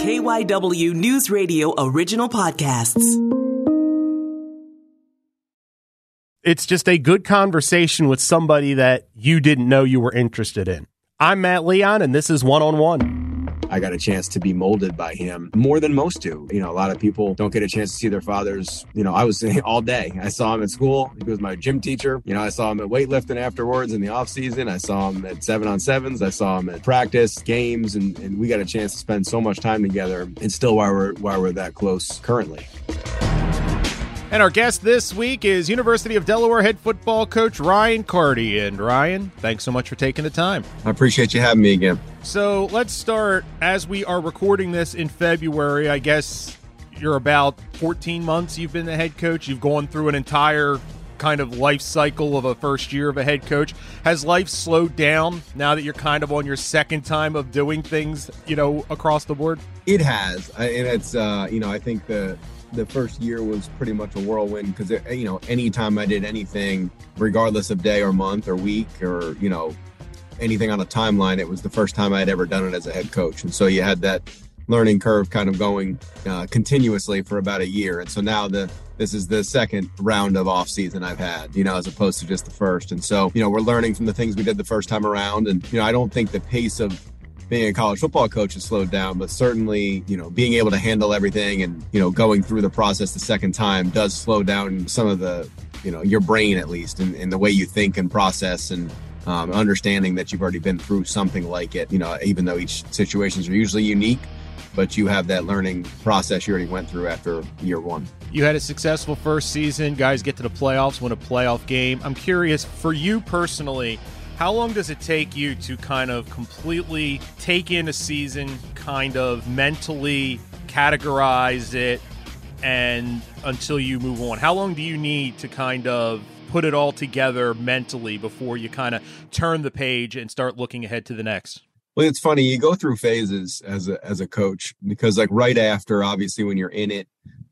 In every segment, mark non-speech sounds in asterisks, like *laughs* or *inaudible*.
KYW News Radio original podcasts. It's just a good conversation with somebody that you didn't know you were interested in. I'm Matt Leon, and this is One on One. I got a chance to be molded by him more than most do. You know, a lot of people don't get a chance to see their fathers. You know, I was *laughs* all day. I saw him at school. He was my gym teacher. You know, I saw him at weightlifting afterwards in the off season. I saw him at seven on sevens. I saw him at practice, games, and, and we got a chance to spend so much time together. And still, why we're why we're that close currently. And our guest this week is University of Delaware head football coach Ryan Carty. And Ryan, thanks so much for taking the time. I appreciate you having me again. So let's start as we are recording this in February. I guess you're about 14 months you've been the head coach. You've gone through an entire kind of life cycle of a first year of a head coach. Has life slowed down now that you're kind of on your second time of doing things, you know, across the board? It has. And it's, uh, you know, I think the, the first year was pretty much a whirlwind because you know anytime i did anything regardless of day or month or week or you know anything on a timeline it was the first time i had ever done it as a head coach and so you had that learning curve kind of going uh, continuously for about a year and so now the this is the second round of off season I've had, you know, as opposed to just the first. And so, you know, we're learning from the things we did the first time around. And, you know, I don't think the pace of being a college football coach has slowed down, but certainly, you know, being able to handle everything and, you know, going through the process the second time does slow down some of the, you know, your brain at least and, and the way you think and process and um, understanding that you've already been through something like it, you know, even though each situations are usually unique, but you have that learning process you already went through after year one. You had a successful first season. Guys get to the playoffs, win a playoff game. I'm curious for you personally, how long does it take you to kind of completely take in a season, kind of mentally categorize it, and until you move on? How long do you need to kind of put it all together mentally before you kind of turn the page and start looking ahead to the next? Well, it's funny. You go through phases as a as a coach because, like, right after, obviously, when you're in it,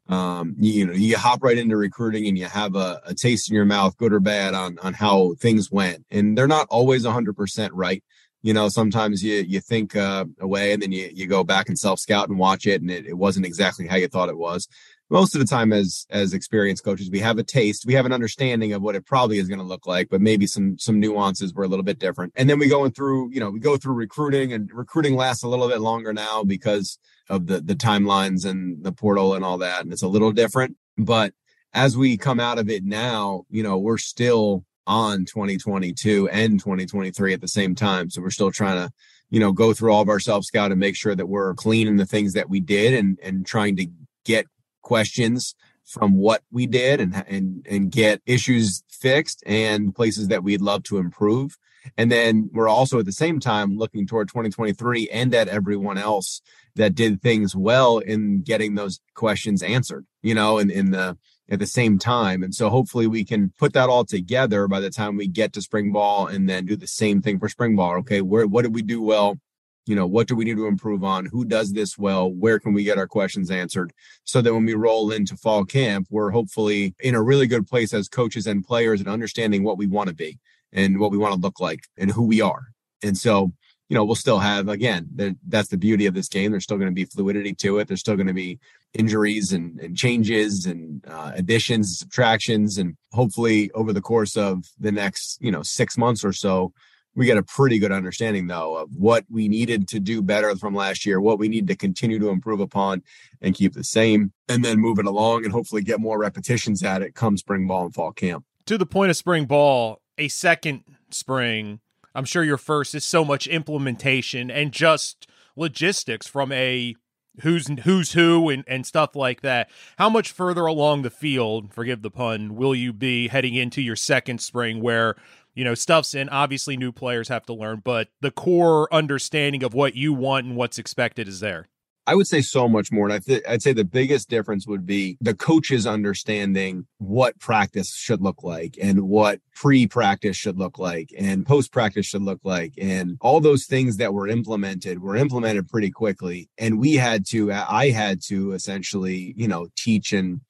um, you, you, know you hop right into recruiting and you have a, a, taste in your mouth good or bad on on how things went. And they're not always 100% right. You know sometimes you you think uh, away and then you, you go back and self scout and watch it and it, it wasn't exactly how you thought it was most of the time as as experienced coaches we have a taste we have an understanding of what it probably is going to look like but maybe some some nuances were a little bit different. And then we go in through you know we go through recruiting and recruiting lasts a little bit longer now because of the the timelines and the portal and all that and it's a little different. But as we come out of it now you know we're still on 2022 and 2023 at the same time. So we're still trying to you know go through all of our self scout and make sure that we're clean in the things that we did and and trying to get questions from what we did and and and get issues fixed and places that we'd love to improve and then we're also at the same time looking toward 2023 and at everyone else that did things well in getting those questions answered, you know, in, in the at the same time. And so hopefully we can put that all together by the time we get to spring ball and then do the same thing for spring ball. Okay, where what did we do well? You know, what do we need to improve on? Who does this well? Where can we get our questions answered? So that when we roll into fall camp, we're hopefully in a really good place as coaches and players and understanding what we want to be and what we want to look like and who we are. And so, you know, we'll still have, again, that's the beauty of this game. There's still going to be fluidity to it. There's still going to be injuries and, and changes and uh, additions, and subtractions. And hopefully over the course of the next, you know, six months or so, we get a pretty good understanding though of what we needed to do better from last year, what we need to continue to improve upon and keep the same, and then move it along and hopefully get more repetitions at it come spring ball and fall camp. To the point of spring ball, a second spring, I'm sure your first is so much implementation and just logistics from a who's who's who and, and stuff like that. How much further along the field, forgive the pun, will you be heading into your second spring where you know stuff's in obviously new players have to learn but the core understanding of what you want and what's expected is there I would say so much more. And I th- I'd say the biggest difference would be the coaches understanding what practice should look like and what pre practice should look like and post practice should look like. And all those things that were implemented were implemented pretty quickly. And we had to, I had to essentially, you know, teach and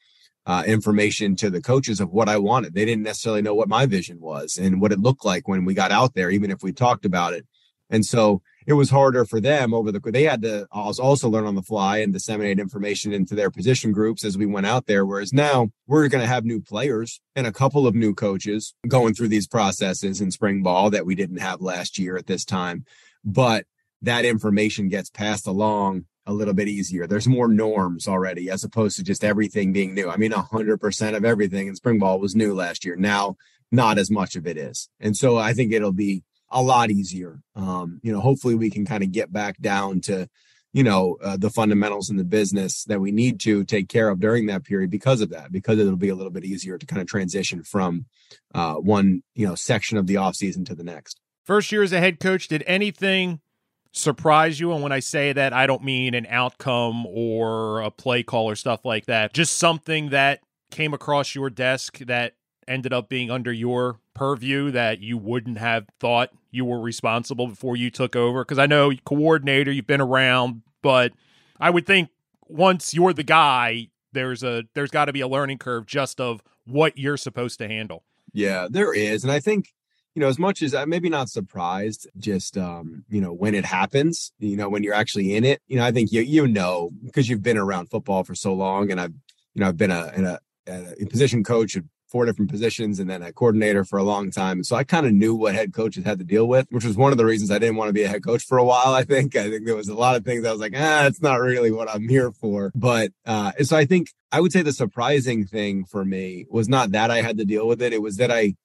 uh, information to the coaches of what I wanted. They didn't necessarily know what my vision was and what it looked like when we got out there, even if we talked about it. And so it was harder for them over the they had to also learn on the fly and disseminate information into their position groups as we went out there whereas now we're going to have new players and a couple of new coaches going through these processes in spring ball that we didn't have last year at this time but that information gets passed along a little bit easier. There's more norms already as opposed to just everything being new. I mean, 100% of everything in spring ball was new last year. Now, not as much of it is. And so I think it'll be a lot easier. Um, you know, hopefully we can kind of get back down to, you know, uh, the fundamentals in the business that we need to take care of during that period because of that, because it'll be a little bit easier to kind of transition from uh, one, you know, section of the offseason to the next. First year as a head coach, did anything surprise you. And when I say that, I don't mean an outcome or a play call or stuff like that. Just something that came across your desk that ended up being under your purview that you wouldn't have thought you were responsible before you took over? Because I know coordinator, you've been around, but I would think once you're the guy, there's a there's got to be a learning curve just of what you're supposed to handle. Yeah, there is, and I think you know, as much as I'm maybe not surprised, just um, you know, when it happens, you know, when you're actually in it, you know, I think you you know because you've been around football for so long, and I've you know I've been a in a, a position coach at four different positions and then a coordinator for a long time. So I kind of knew what head coaches had to deal with, which was one of the reasons I didn't want to be a head coach for a while. I think I think there was a lot of things I was like, ah, it's not really what I'm here for. But uh, so I think I would say the surprising thing for me was not that I had to deal with it. It was that I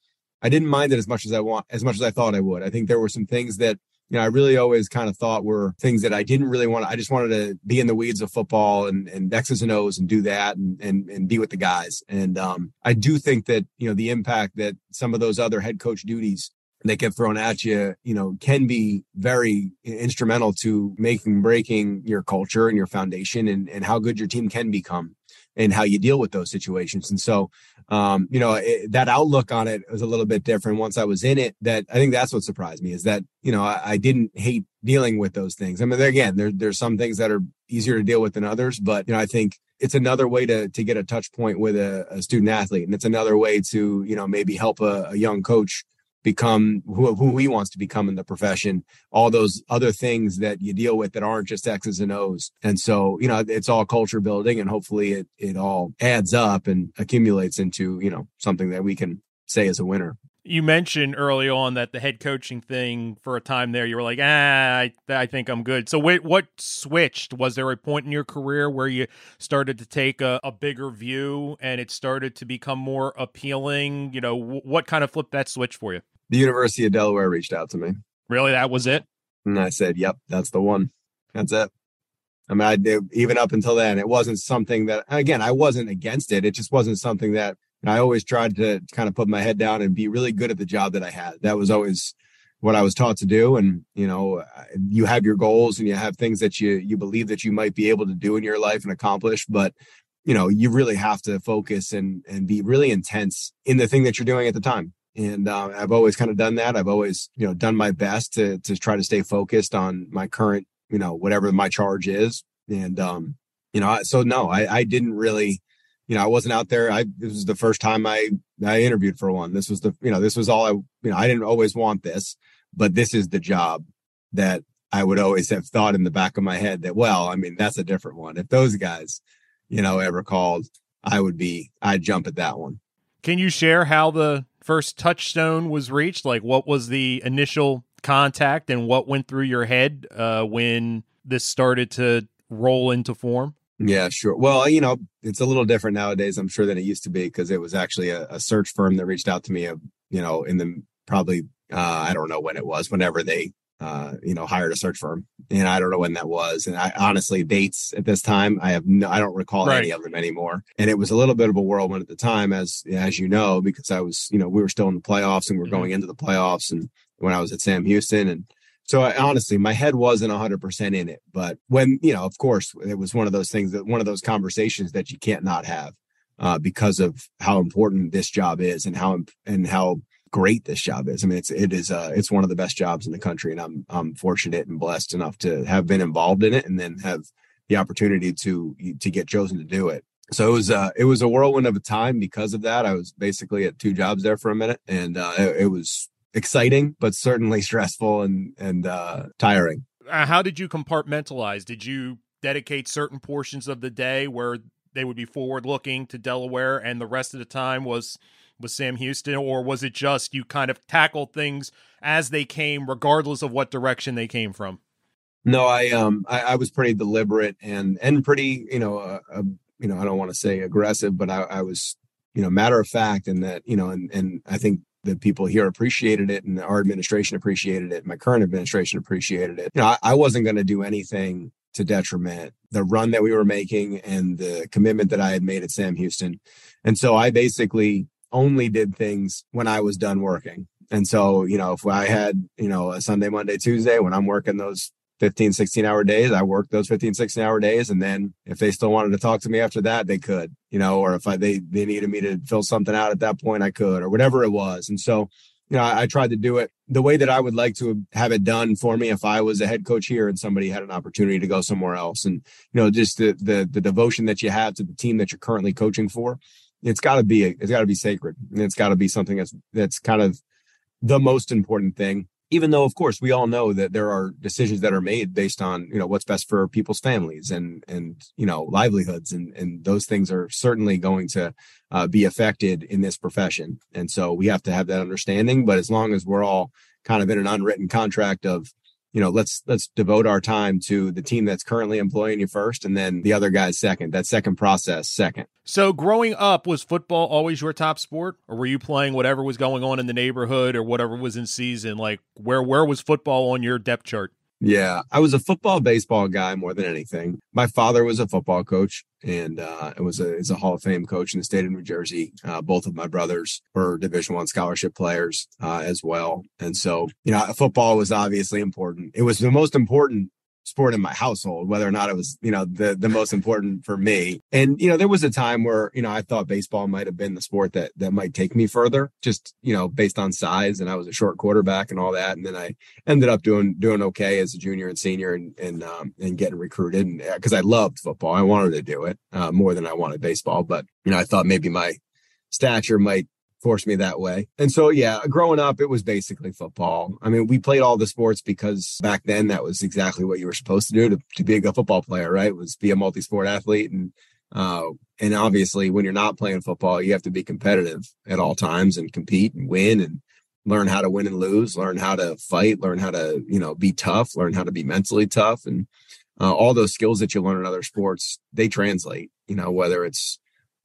I didn't mind it as much as I want, as much as I thought I would. I think there were some things that you know, I really always kind of thought were things that I didn't really want. I just wanted to be in the weeds of football and, and X's and O's and do that and, and, and be with the guys. And um, I do think that, you know, the impact that some of those other head coach duties that get thrown at you, you know, can be very instrumental to making breaking your culture and your foundation and, and how good your team can become and how you deal with those situations. And so, um, you know, it, that outlook on it was a little bit different once I was in it. That I think that's what surprised me is that, you know, I, I didn't hate dealing with those things. I mean, again, there, there's some things that are easier to deal with than others, but, you know, I think it's another way to, to get a touch point with a, a student athlete. And it's another way to, you know, maybe help a, a young coach become who, who he wants to become in the profession all those other things that you deal with that aren't just x's and o's. And so you know it's all culture building and hopefully it it all adds up and accumulates into you know something that we can say is a winner. You mentioned early on that the head coaching thing for a time there you were like ah i, I think i'm good. So wait, what switched? Was there a point in your career where you started to take a, a bigger view and it started to become more appealing? You know w- what kind of flipped that switch for you the University of Delaware reached out to me. Really, that was it? And I said, "Yep, that's the one. That's it." I mean, I did even up until then, it wasn't something that again I wasn't against it. It just wasn't something that I always tried to kind of put my head down and be really good at the job that I had. That was always what I was taught to do. And you know, you have your goals and you have things that you you believe that you might be able to do in your life and accomplish, but you know, you really have to focus and and be really intense in the thing that you're doing at the time and uh, I've always kind of done that. I've always, you know, done my best to to try to stay focused on my current, you know, whatever my charge is. And um, you know, so no, I, I didn't really, you know, I wasn't out there. I this was the first time I I interviewed for one. This was the, you know, this was all I, you know, I didn't always want this, but this is the job that I would always have thought in the back of my head that, well, I mean, that's a different one. If those guys, you know, ever called, I would be, I'd jump at that one. Can you share how the first touchstone was reached? Like, what was the initial contact and what went through your head uh, when this started to roll into form? Yeah, sure. Well, you know, it's a little different nowadays, I'm sure, than it used to be because it was actually a, a, search firm that reached out to me, uh, you know, in the probably, uh, I don't know when it was, whenever they uh, you know, hired a search firm, and I don't know when that was. And I honestly dates at this time, I have no, I don't recall right. any of them anymore. And it was a little bit of a whirlwind at the time, as as you know, because I was, you know, we were still in the playoffs and we are mm-hmm. going into the playoffs, and when I was at Sam Houston, and so I, honestly, my head wasn't 100% in it. But when, you know, of course, it was one of those things that one of those conversations that you can't not have uh, because of how important this job is and how, and how great this job is. I mean, it's it is uh, it's one of the best jobs in the country, and I'm I'm fortunate and blessed enough to have been involved in it, and then have the opportunity to to get chosen to do it. So it was uh, it was a whirlwind of a time because of that. I was basically at two jobs there for a minute, and uh, it, it was exciting, but certainly stressful and and uh, tiring. Uh, how did you compartmentalize? Did you dedicate certain portions of the day where they would be forward looking to Delaware and the rest of the time was was Sam Houston or was it just you kind of tackled things as they came regardless of what direction they came from? No, I um I, I was pretty deliberate and and pretty, you know, uh, uh, you know, I don't want to say aggressive, but I, I was, you know, matter of fact in that, you know, and and I think the people here appreciated it and our administration appreciated it. My current administration appreciated it. You know, I, I wasn't going to do anything to detriment the run that we were making and the commitment that I had made at Sam Houston. And so I basically only did things when I was done working. And so, you know, if I had, you know, a Sunday, Monday, Tuesday, when I'm working those 15, 16 hour days, I worked those 15, 16 hour days. And then if they still wanted to talk to me after that, they could, you know, or if I, they, they needed me to fill something out at that point, I could, or whatever it was. And so, you know, I, I, tried to do it the way that I would like to have it done for me if I was a head coach here and somebody had an opportunity to go somewhere else. And, you know, just the the the devotion that you have to the team that you're currently coaching for, it's gotta be it's gotta be sacred. And it's gotta be something that's that's kind of the most important thing even though of course we all know that there are decisions that are made based on you know what's best for people's families and and you know livelihoods and and those things are certainly going to uh, be affected in this profession and so we have to have that understanding but as long as we're all kind of in an unwritten contract of you know, let's let's devote our time to the team that's currently employing you first, and then the other guys second. That second process second. So, growing up, was football always your top sport, or were you playing whatever was going on in the neighborhood or whatever was in season? Like, where where was football on your depth chart? Yeah, I was a football baseball guy more than anything. My father was a football coach and uh, it was a is a Hall of Fame coach in the state of New Jersey. Uh, both of my brothers were Division One scholarship players uh, as well, and so you know football was obviously important. It was the most important sport in my household, whether or not it was, you know, the the most important for me. And you know, there was a time where, you know, I thought baseball might have been the sport that that might take me further, just, you know, based on size and I was a short quarterback and all that. And then I ended up doing doing okay as a junior and senior and and um and getting recruited and because uh, I loved football. I wanted to do it uh, more than I wanted baseball, but you know, I thought maybe my stature might forced me that way. And so, yeah, growing up, it was basically football. I mean, we played all the sports because back then that was exactly what you were supposed to do to, to be a good football player, right? Was be a multi-sport athlete. And, uh, and obviously when you're not playing football, you have to be competitive at all times and compete and win and learn how to win and lose, learn how to fight, learn how to, you know, be tough, learn how to be mentally tough. And, uh, all those skills that you learn in other sports, they translate, you know, whether it's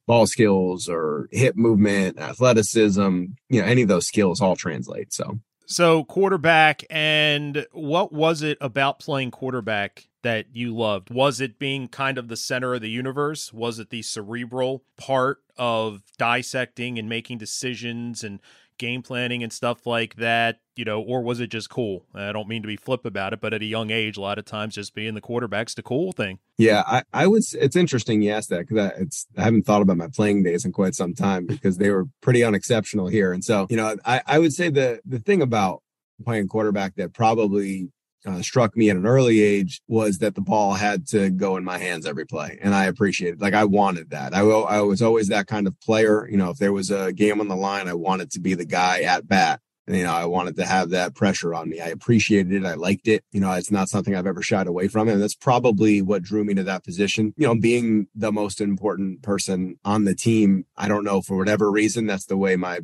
ball skills or hip movement, athleticism, you know, any of those skills all translate. So, so quarterback, and what was it about playing quarterback that you loved? Was it being kind of the center of the universe? Was it the cerebral part of dissecting and making decisions and game planning and stuff like that, you know, or was it just cool? I don't mean to be flip about it, but at a young age, a lot of times just being the quarterback's the cool thing. Yeah, I, I was. It's interesting you asked that because I haven't thought about my playing days in quite some time because they were pretty unexceptional here, and so you know, I I would say the the thing about playing quarterback that probably uh, struck me at an early age was that the ball had to go in my hands every play. And I appreciated, like, I wanted that. I, I was always that kind of player. You know, if there was a game on the line, I wanted to be the guy at bat. And, you know, I wanted to have that pressure on me. I appreciated it. I liked it. You know, it's not something I've ever shied away from. And that's probably what drew me to that position. You know, being the most important person on the team. I don't know for whatever reason, that's the way my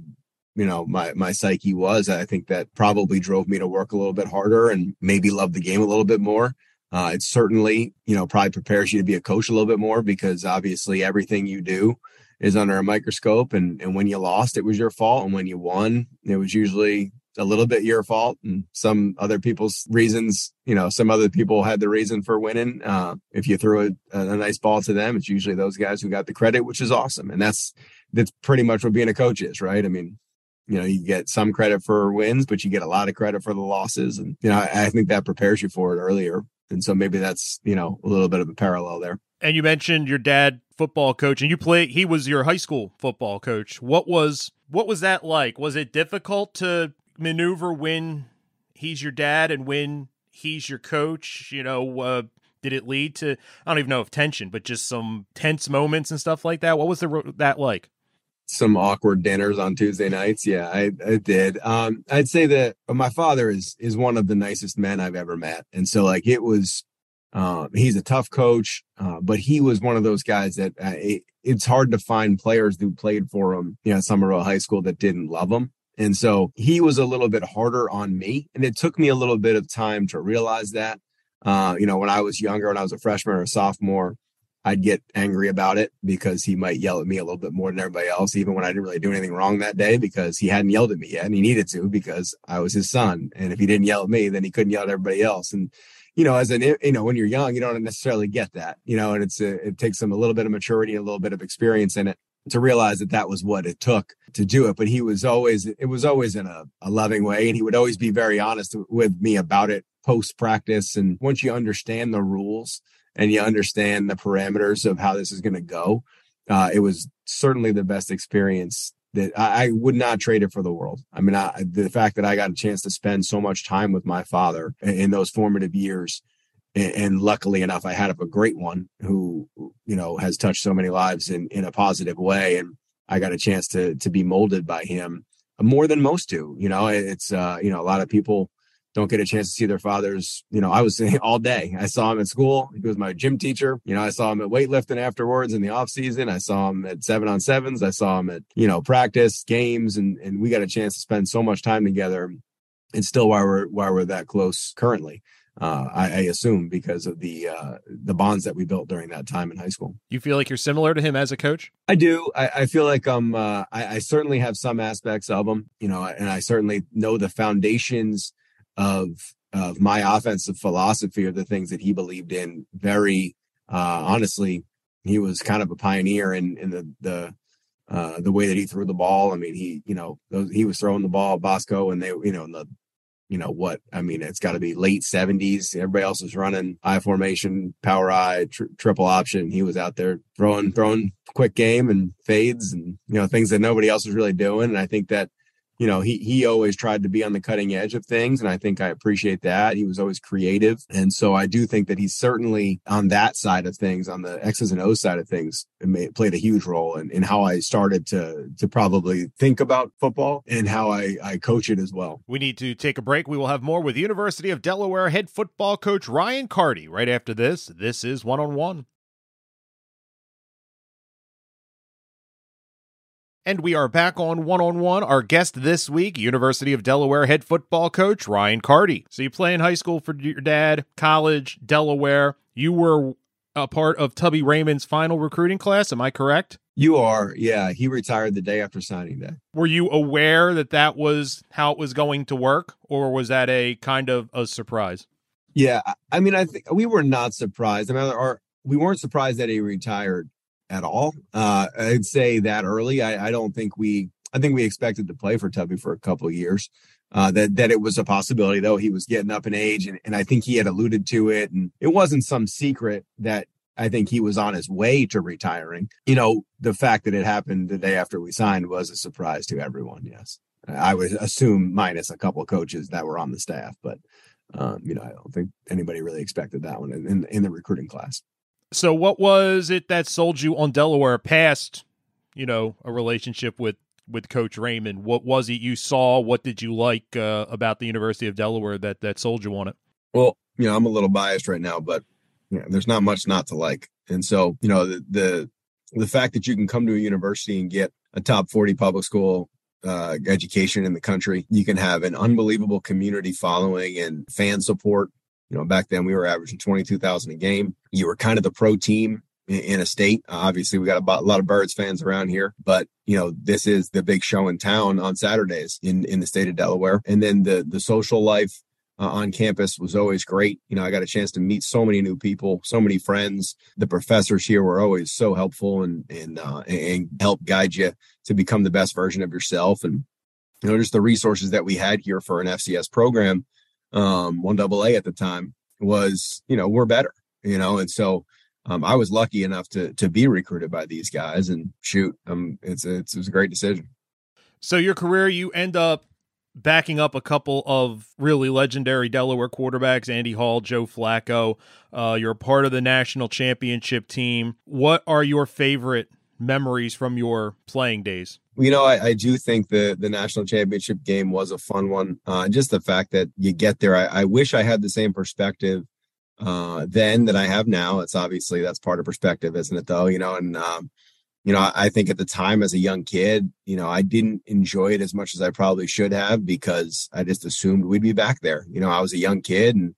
you know my my psyche was i think that probably drove me to work a little bit harder and maybe love the game a little bit more. Uh, it certainly you know probably prepares you to be a coach a little bit more because obviously everything you do is under a microscope and and when you lost it was your fault and when you won it was usually a little bit your fault and some other people's reasons you know some other people had the reason for winning. Uh, if you threw a, a nice ball to them it's usually those guys who got the credit which is awesome. And that's that's pretty much what being a coach is right? I mean you know, you get some credit for wins, but you get a lot of credit for the losses. And, you know, I, I think that prepares you for it earlier. And so maybe that's, you know, a little bit of a parallel there. And you mentioned your dad football coach and you play he was your high school football coach. What was what was that like? Was it difficult to maneuver when he's your dad and when he's your coach? You know, uh, did it lead to I don't even know if tension, but just some tense moments and stuff like that? What was the that like? Some awkward dinners on Tuesday nights. Yeah, I, I did. Um, I'd say that my father is is one of the nicest men I've ever met, and so like it was. Um, he's a tough coach, uh, but he was one of those guys that uh, it, it's hard to find players who played for him, you know, Somerville High School that didn't love him. And so he was a little bit harder on me, and it took me a little bit of time to realize that. Uh, you know, when I was younger, when I was a freshman or a sophomore, I'd get angry about it because he might yell at me a little bit more than everybody else, even when I didn't really do anything wrong that day because he hadn't yelled at me yet and he needed to because I was his son. And if he didn't yell at me, then he couldn't yell at everybody else. And, you know, as an, you know, when you're young, you don't necessarily get that, you know, and it's, a, it takes some a little bit of maturity, a little bit of experience in it to realize that that was what it took to do it. But he was always, it was always in a, a loving way. And he would always be very honest with me about it post practice. And once you understand the rules, and you understand the parameters of how this is going to go, uh, it was certainly the best experience that I, I, would not trade it for the world. I mean, I, the fact that I got a chance to spend so much time with my father in, in those formative years, and, and, luckily enough, I had a great one who, you know, has touched so many lives in in a positive way, and I got a chance to to be molded by him more than most do. You know, it's uh, you know, a lot of people don't get a chance to see their fathers. You know, I was *laughs* all day. I saw him at school. He was my gym teacher. You know, I saw him at weightlifting afterwards in the off season. I saw him at seven on sevens. I saw him at, you know, practice, games, and and we got a chance to spend so much time together. And still why we're why we're that close currently. Uh, I, I, assume because of the uh, the bonds that we built during that time in high school. You feel like you're similar to him as a coach? I do. I, I feel like um uh, I, I certainly have some aspects of him, you know, and I certainly know the foundations of of my offensive philosophy are the things that he believed in very uh, honestly. He was kind of a pioneer in in the the uh, the way that he threw the ball. I mean he you know those, he was throwing the ball bosco and they you know in the you know what i mean it's got to be late 70s everybody else was running I formation power I tr- triple option. He was out there throwing throwing quick game and fades and you know things that nobody else was really doing. And i think that you know, he he always tried to be on the cutting edge of things, and I think I appreciate that. He was always creative, and so I do think that he's certainly on that side of things, on the X's and O's side of things, played a huge role in, in how I started to to probably think about football and how I I coach it as well. We need to take a break. We will have more with University of Delaware head football coach Ryan Carty right after this. This is one on one. And we are back on one on one. Our guest this week, University of Delaware head football coach Ryan Carty. So you play in high school for your dad, college, Delaware. You were a part of Tubby Raymond's final recruiting class. Am I correct? You are. Yeah. He retired the day after signing day. Were you aware that that was how it was going to work, or was that a kind of a surprise? Yeah. I mean, I think we were not surprised. I mean, our, we weren't surprised that he retired at all. Uh, I'd say that early. I, I, don't think we. I think we expected to play for Tubby for a couple years. Uh, that that it was a possibility, though he was getting up in age, and, and I think he had alluded to it, and it wasn't some secret that I think he was on his way to retiring. You know, the fact that it happened the day after we signed was a surprise to everyone. Yes, I would assume minus a couple coaches that were on the staff, but um, you know, I don't think anybody really expected that one in, in, in the recruiting class. So, what was it that sold you on Delaware past, you know, a relationship with with Coach Raymond? What was it you saw? What did you like uh, about the University of Delaware that that sold you on it? Well, you know, I'm a little biased right now, but you know, there's not much not to like. And so, you know, the, the the fact that you can come to a university and get a top 40 public school uh, education in the country, you can have an unbelievable community following and fan support you know, back then we were averaging 22,000 a game. You were kind of the pro team in, a state. Uh, obviously, we got a, a, lot of Birds fans around here, but you know, this is the big show in town on Saturdays in in the state of Delaware. And then the the social life uh, on campus was always great. You know, I got a chance to meet so many new people, so many friends. The professors here were always so helpful and and uh, and help guide you to become the best version of yourself. And you know, just the resources that we had here for an FCS program um, one double A at the time was, you know, we're better, you know, and so um, I was lucky enough to to be recruited by these guys and shoot, um, it's it's it was a great decision. So your career, you end up backing up a couple of really legendary Delaware quarterbacks, Andy Hall, Joe Flacco. Uh, you're a part of the national championship team. What are your favorite memories from your playing days? You know, I, I, do think the the national championship game was a fun one. Uh, just the fact that you get there, I, I wish I had the same perspective uh, then that I have now. It's obviously that's part of perspective, isn't it? Though, you know, and um, you know, I think at the time as a young kid, you know, I didn't enjoy it as much as I probably should have because I just assumed we'd be back there. You know, I was a young kid and,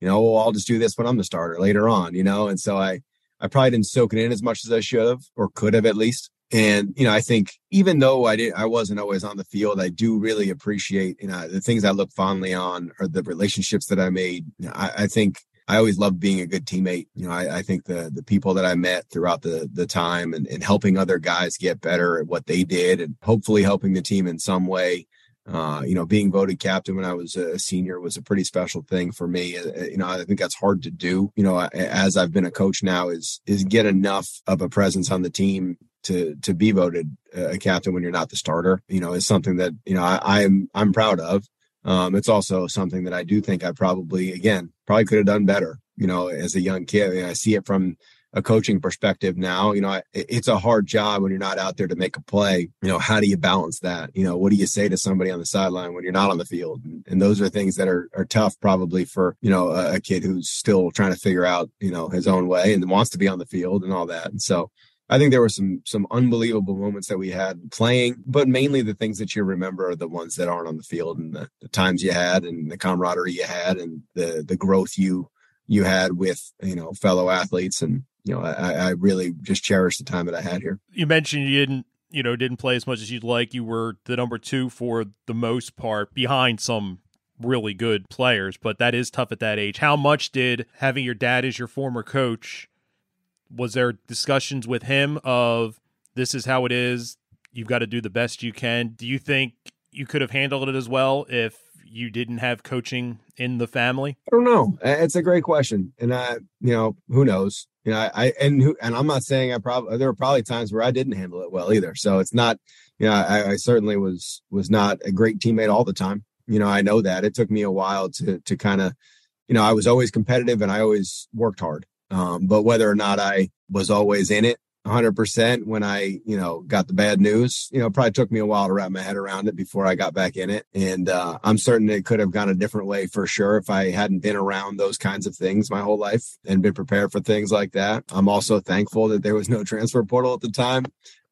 you know, well, I'll just do this when I'm the starter later on, you know, and so I I probably didn't soak it in as much as I should have or could have at least. And you know, I think even though I did, I wasn't always on the field. I do really appreciate you know the things I look fondly on or the relationships that I made. I, I think I always loved being a good teammate. You know, I, I, think the the people that I met throughout the the time and, and helping other guys get better at what they did and hopefully helping the team in some way uh, you know, being voted captain when I was a senior was a pretty special thing for me. Uh, uh, you know, I think that's hard to do. You know, as I've been a coach now, is is get enough of a presence on the team to to be voted a captain when you're not the starter. You know, is something that you know I, I'm I'm proud of. Um, it's also something that I do think I probably again probably could have done better. You know, as a young kid, I see it from a coaching perspective now you know it's a hard job when you're not out there to make a play. You know how do you balance that? You know what do you say to somebody on the sideline when you're not on the field? And, those are things that are, are tough probably for you know a, a, kid who's still trying to figure out you know his own way and wants to be on the field and all that. And so I think there were some some unbelievable moments that we had playing, but mainly the things that you remember are the ones that aren't on the field and the, the times you had and the camaraderie you had and the the growth you you had with you know fellow athletes and you know, I, I really just cherish the time that I had here. You mentioned you didn't, you know, didn't play as much as you'd like. You were the number two for the most part, behind some really good players, but that is tough at that age. How much did having your dad as your former coach was there discussions with him of this is how it is, you've got to do the best you can. Do you think you could have handled it as well if you didn't have coaching in the family? I don't know. It's a great question, and I, you know, who knows? You know, I, I and who, and I'm not saying I probably there were probably times where I didn't handle it well either. So it's not, you know, I, I certainly was was not a great teammate all the time. You know, I know that it took me a while to to kind of, you know, I was always competitive and I always worked hard. Um, but whether or not I was always in it 100% when I, you know, got the bad news. You know, probably took me a while to wrap my head around it before I got back in it. And uh, I'm certain it could have gone a different way for sure if I hadn't been around those kinds of things my whole life and been prepared for things like that. I'm also thankful that there was no *laughs* transfer portal at the time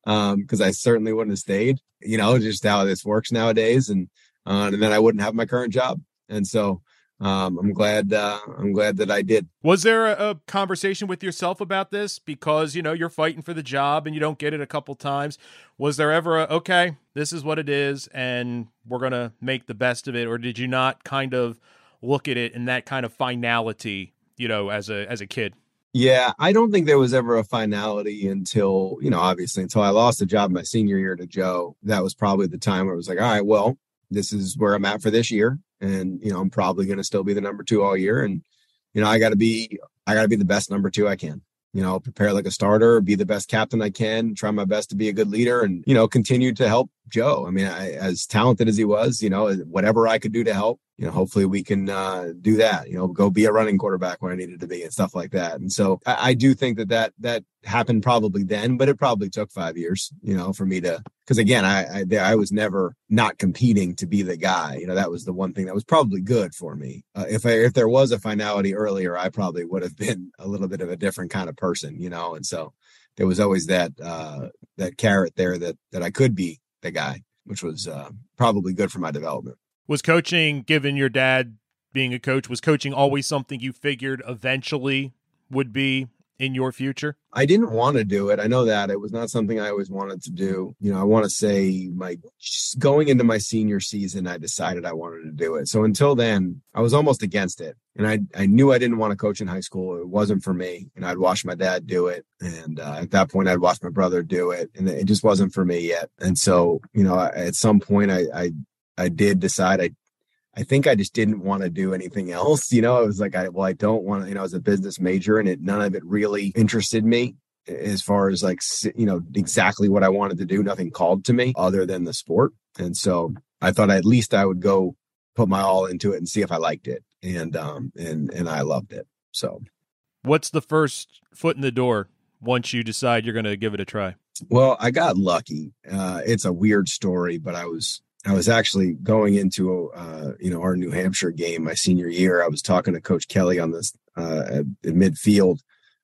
because um, I certainly wouldn't have stayed, you know, just how this works nowadays. And, uh, and then I wouldn't have my current job. And so, um, I'm glad. Uh, I'm glad that I did. Was there a, a, conversation with yourself about this because you know you're fighting for the job and you don't get it a couple times? Was there ever a okay, this is what it is, and we're gonna make the best of it, or did you not kind of look at it in that kind of finality? You know, as a as a kid. Yeah, I don't think there was ever a finality until, you know, obviously until I lost the job my senior year to Joe. That was probably the time where it was like, all right, well, this is where I'm at for this year and you know I'm probably going to still be the number two all year, and you know I got to be I got to be the best number two I can. You know, prepare like a starter, be the best captain I can, try my best to be a good leader, and you know continue to help Joe. I mean, I, as talented as he was, you know, whatever I could do to help, you know, hopefully we can uh, do that. You know, go be a running quarterback when I needed to be and stuff like that. And so I, I do think that that that happened probably then, but it probably took five years, you know, for me to because again, I, I I was never not competing to be the guy. You know, that was the one thing that was probably good for me. Uh, if I if there was a finality earlier, I probably would have been *laughs* a little bit of a different kind of person, you know. And so there was always that uh, that carrot there that that I could be the guy, which was uh, probably good for my development. Was coaching, given your dad being a coach, was coaching always something you figured eventually would be in your future? I didn't want to do it. I know that it was not something I always wanted to do. You know, I want to say my going into my senior season, I decided I wanted to do it. So until then, I was almost against it. And I, I knew I didn't want to coach in high school. It wasn't for me. And I'd watch my dad do it. And uh, at that point, I'd watch my brother do it. And it just wasn't for me yet. And so, you know, at some point, I, I, I did decide I I think I just didn't want to do anything else. You know, it was like, I, well, I don't want to, you know, as a business major and it, none of it really interested me as far as like, you know, exactly what I wanted to do. Nothing called to me other than the sport. And so I thought at least I would go put my all into it and see if I liked it. And, um, and, and I loved it. So what's the first foot in the door once you decide you're going to give it a try? Well, I got lucky. Uh, it's a weird story, but I was I was actually going into uh, you know our New Hampshire game my senior year. I was talking to Coach Kelly on this uh, at midfield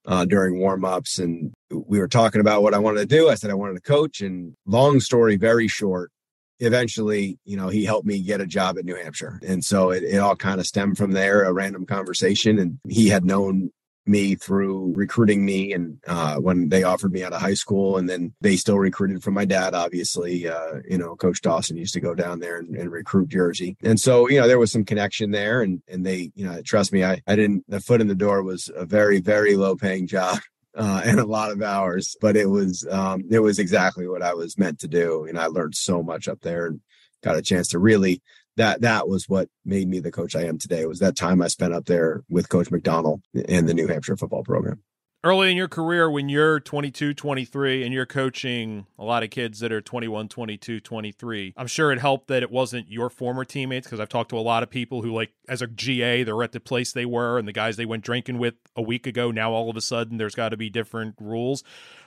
uh, during warmups, and we were talking about what I wanted to do. I said I wanted to coach, and long story very short, eventually, you know, he helped me get a job at New Hampshire, and so it, it all kind of stemmed from there. A random conversation, and he had known me through recruiting me and uh, when they offered me out of high school and then they still recruited from my dad obviously uh, you know coach dawson used to go down there and, and, recruit jersey. And so you know there was some connection there and and they you know trust me i i didn't the foot in the door was a very very low paying job *laughs* uh, and a lot of hours but it was um, it was exactly what i was meant to do and i learned so much up there and got a chance to really that that was what made me the coach I am today. Was that time I spent up there with Coach McDonnell and the New Hampshire football program. Early in your career, when you're 22, 23, and you're coaching a lot of kids that are 21, 22, 23, I'm sure it helped that it wasn't your former teammates because I've talked to a lot of people who, like, as a GA, they're at the place they were, and the guys they went drinking with a week ago, now all of a sudden there's got to be different rules.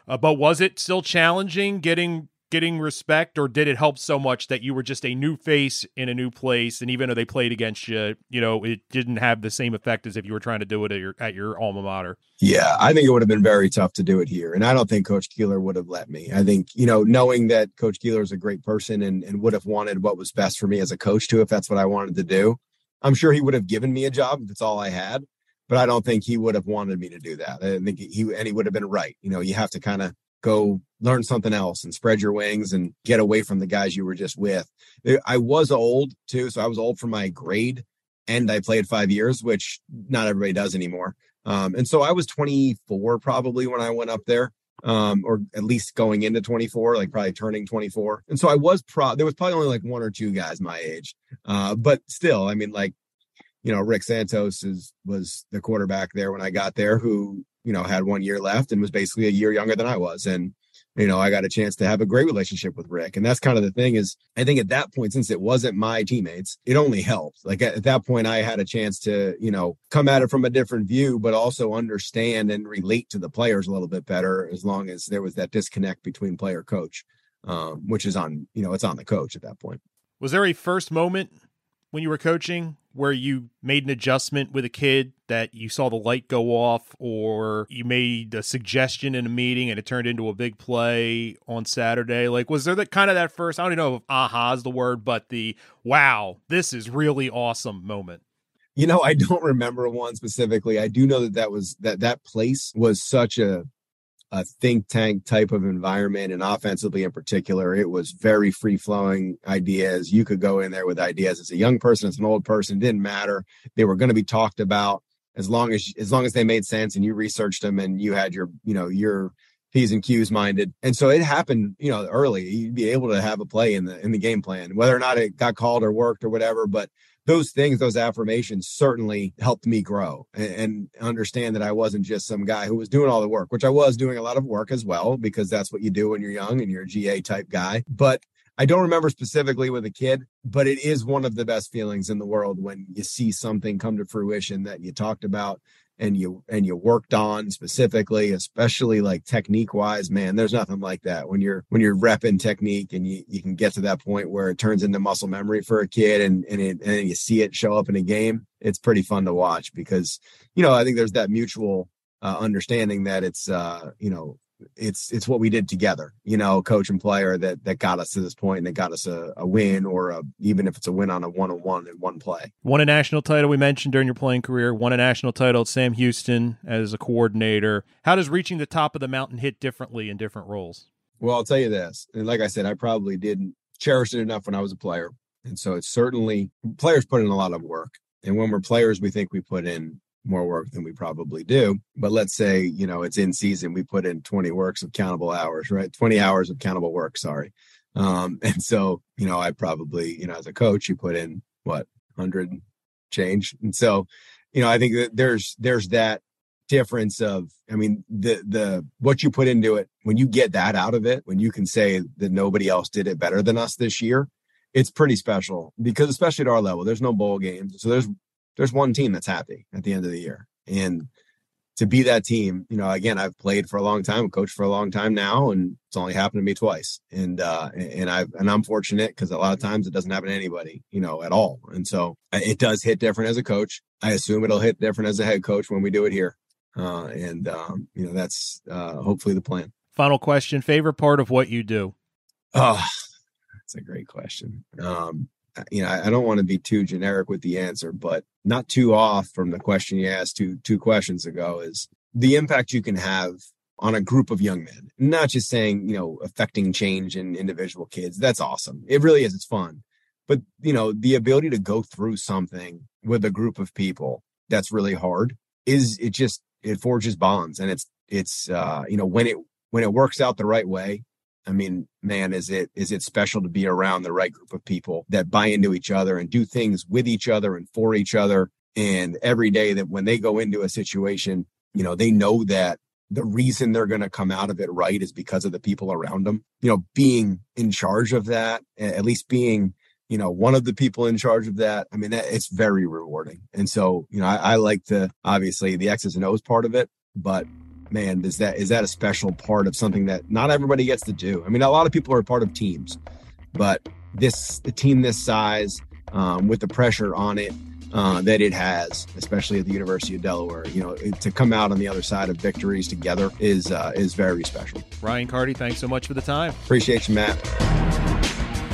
Uh, but was it still challenging getting getting respect, or did it help so much that you were just a new face in a new place, and even though they played against you, you know, it didn't have the same effect as if you were trying to do it at your at your alma mater? Yeah, I think it would have been very tough to do it here, and I don't think Coach Keeler would have let me. I think you know, knowing that Coach Keeler is a great person and and would have wanted what was best for me as a coach too, if that's what I wanted to do. I'm sure he would have given me a job if it's all I had but I don't think he would have wanted me to do that. I think he and he would have been right. You know, you have to kind of go learn something else and spread your wings and get away from the guys you were just with. I was old too, so I was old for my grade and I played five years, which not everybody does anymore. Um, and so I was 24 probably when I went up there, um, or at least going into 24, like probably turning 24. And so I was pro. There was probably only like one or two guys my age, uh, but still, I mean, like you know, Rick Santos is was the quarterback there when I got there, who you know, had one year left and was basically a year younger than I was. And, you know, I got a chance to have a great relationship with Rick. And that's kind of the thing is I think at that point, since it wasn't my teammates, it only helped. Like at, at that point, I had a chance to, you know, come at it from a different view, but also understand and relate to the players a little bit better as long as there was that disconnect between player coach, um, which is on, you know, it's on the coach at that point. Was there a first moment when you were coaching where you made an adjustment with a kid that you saw the light go off or you made a suggestion in a meeting and it turned into a big play on Saturday? Like, was there that kind of that first, I don't even know if aha is the word, but the wow, this is really awesome moment? You know, I don't remember one specifically. I do know that that was that that place was such a a think tank type of environment and offensively in particular it was very free flowing ideas. You could go in there with ideas. As a young person as an old person didn't matter. They were going to be talked about. As long as as long as they made sense and you researched them and you had your you know your p's and q's minded. And so it happened you know early. You'd be able to have a play in the in the game plan whether or not it got called or worked or whatever but those things, those affirmations certainly helped me grow and, and, understand that I wasn't just some guy who was doing all the work, which I was doing a lot of work as well, because that's what you do when you're young and you're a GA type guy. But I don't remember specifically with a kid, but it is one of the best feelings in the world when you see something come to fruition that you talked about and you and you worked on specifically especially like technique wise man there's nothing like that. When you're when you're repping technique and you, you can get to that point where it turns into muscle memory for a kid and and, it, and you see it show up in a game it's pretty fun to watch because you know i think there's that mutual uh, understanding that it's uh you know it's it's what we did together, you know, coach and player that that got us to this point and that got us a, a win or a, even if it's a win on a one on one in one play. Won a national title we mentioned during your playing career. Won a national title at Sam Houston as a coordinator. How does reaching the top of the mountain hit differently in different roles? Well, I'll tell you this, and like I said, I probably didn't cherish it enough when I was a player, and so it's certainly players put in a lot of work. And when we're players, we think we put in more work than we probably do. But let's say, you know, it's in season, we put in 20 works of countable hours, right? 20 hours of countable work, sorry. Um, *laughs* and so, you know, I probably, you know, as a coach, you put in what 100 change. And so, you know, I think that there's there's that difference of I mean, the the what you put into it, when you get that out of it, when you can say that nobody else did it better than us this year, it's pretty special because especially at our level, there's no bowl games. So there's there's one team that's happy at the end of the year. And to be that team, you know, again, I've played for a long time, coached for a long time now, and it's only happened to me twice. And uh, and I and I'm fortunate because a lot of times it doesn't happen to anybody, you know, at all. And so uh, it does hit different as a coach. I assume it'll hit different as a head coach when we do it here. Uh, and um, you know, that's uh, hopefully the plan. Final question: Favorite part of what you do? Oh, that's a great question. Um, you know, I, don't want to be too generic with the answer, but not too off from the question you asked two two questions ago is the impact you can have on a group of young men. Not just saying, you know, affecting change in individual kids. That's awesome. It really is. It's fun. But, you know, the ability to go through something with a group of people that's really hard is it just it forges bonds and it's it's uh you know when it when it works out the right way I mean, man, is it is it special to be around the right group of people that buy into each other and do things with each other and for each other. And every day that when they go into a situation, you know, they know that the reason they're going to come out of it right is because of the people around them. You know, being in charge of that, at least being, you know, one of the people in charge of that. I mean, that, it's very rewarding. And so, you know, I, I like the obviously the X's and O's part of it, but man, is that is that a special part of something that not everybody gets to do? I mean, a lot of people are part of teams, but this the team this size um, with the pressure on it uh, that it has, especially at the University of Delaware, you know, it, to come out on the other side of victories together is uh, is very special. Ryan Carty, thanks so much for the time. Appreciate you, Matt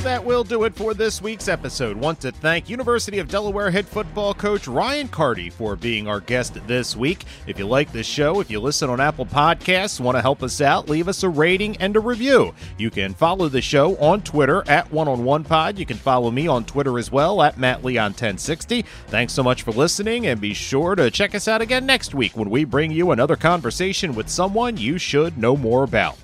that will do it for this week's episode. Want to thank University of Delaware head football coach Ryan Carty for being our guest this week. If you like this show, if you listen on Apple Podcasts, want to help us out, leave us a rating and a review. You can follow the show on Twitter at One on One Pod. You can follow me on Twitter as well at Matt Leon 1060. Thanks so much for listening, and be sure to check us out again next week when we bring you another conversation with someone you should know more about.